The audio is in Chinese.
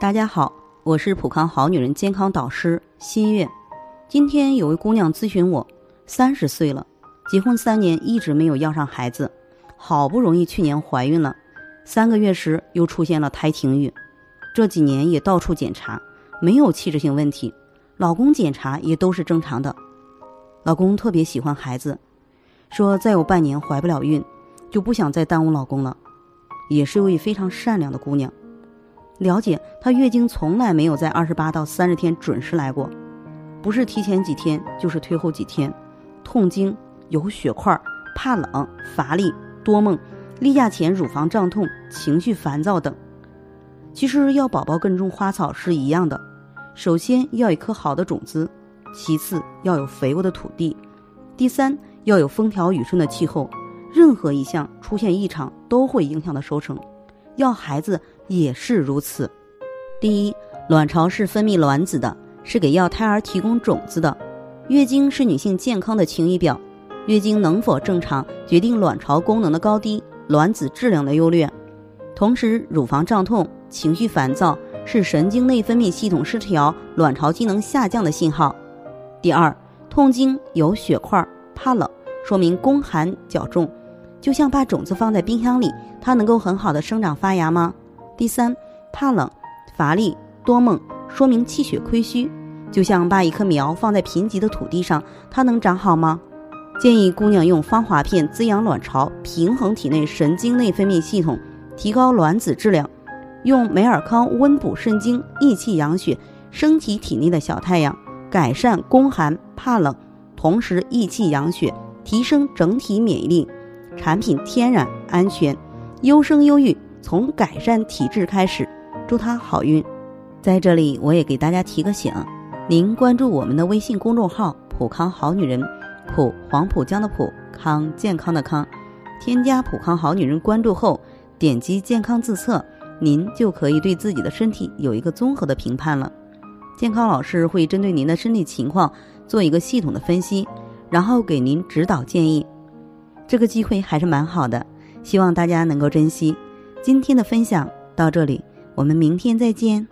大家好，我是普康好女人健康导师新月。今天有位姑娘咨询我，三十岁了，结婚三年一直没有要上孩子，好不容易去年怀孕了，三个月时又出现了胎停育，这几年也到处检查，没有器质性问题，老公检查也都是正常的。老公特别喜欢孩子，说再有半年怀不了孕，就不想再耽误老公了。也是位非常善良的姑娘。了解她月经从来没有在二十八到三十天准时来过，不是提前几天就是推后几天，痛经、有血块、怕冷、乏力、多梦、例假前乳房胀痛、情绪烦躁等。其实要宝宝跟种花草是一样的，首先要一颗好的种子，其次要有肥沃的土地，第三要有风调雨顺的气候。任何一项出现异常都会影响到收成，要孩子也是如此。第一，卵巢是分泌卵子的，是给要胎儿提供种子的。月经是女性健康的晴雨表，月经能否正常决定卵巢功能的高低、卵子质量的优劣。同时，乳房胀痛、情绪烦躁是神经内分泌系统失调、卵巢机能下降的信号。第二，痛经有血块、怕冷，说明宫寒较重。就像把种子放在冰箱里，它能够很好的生长发芽吗？第三，怕冷、乏力、多梦，说明气血亏虚。就像把一棵苗放在贫瘠的土地上，它能长好吗？建议姑娘用芳华片滋养卵巢，平衡体内神经内分泌系统，提高卵子质量；用美尔康温补肾精，益气养血，升起体内的小太阳，改善宫寒怕冷，同时益气养血，提升整体免疫力。产品天然安全，优生优育，从改善体质开始，祝他好运。在这里，我也给大家提个醒：您关注我们的微信公众号“普康好女人”，普黄浦江的普康健康的康，添加“普康好女人”关注后，点击健康自测，您就可以对自己的身体有一个综合的评判了。健康老师会针对您的身体情况做一个系统的分析，然后给您指导建议。这个机会还是蛮好的，希望大家能够珍惜。今天的分享到这里，我们明天再见。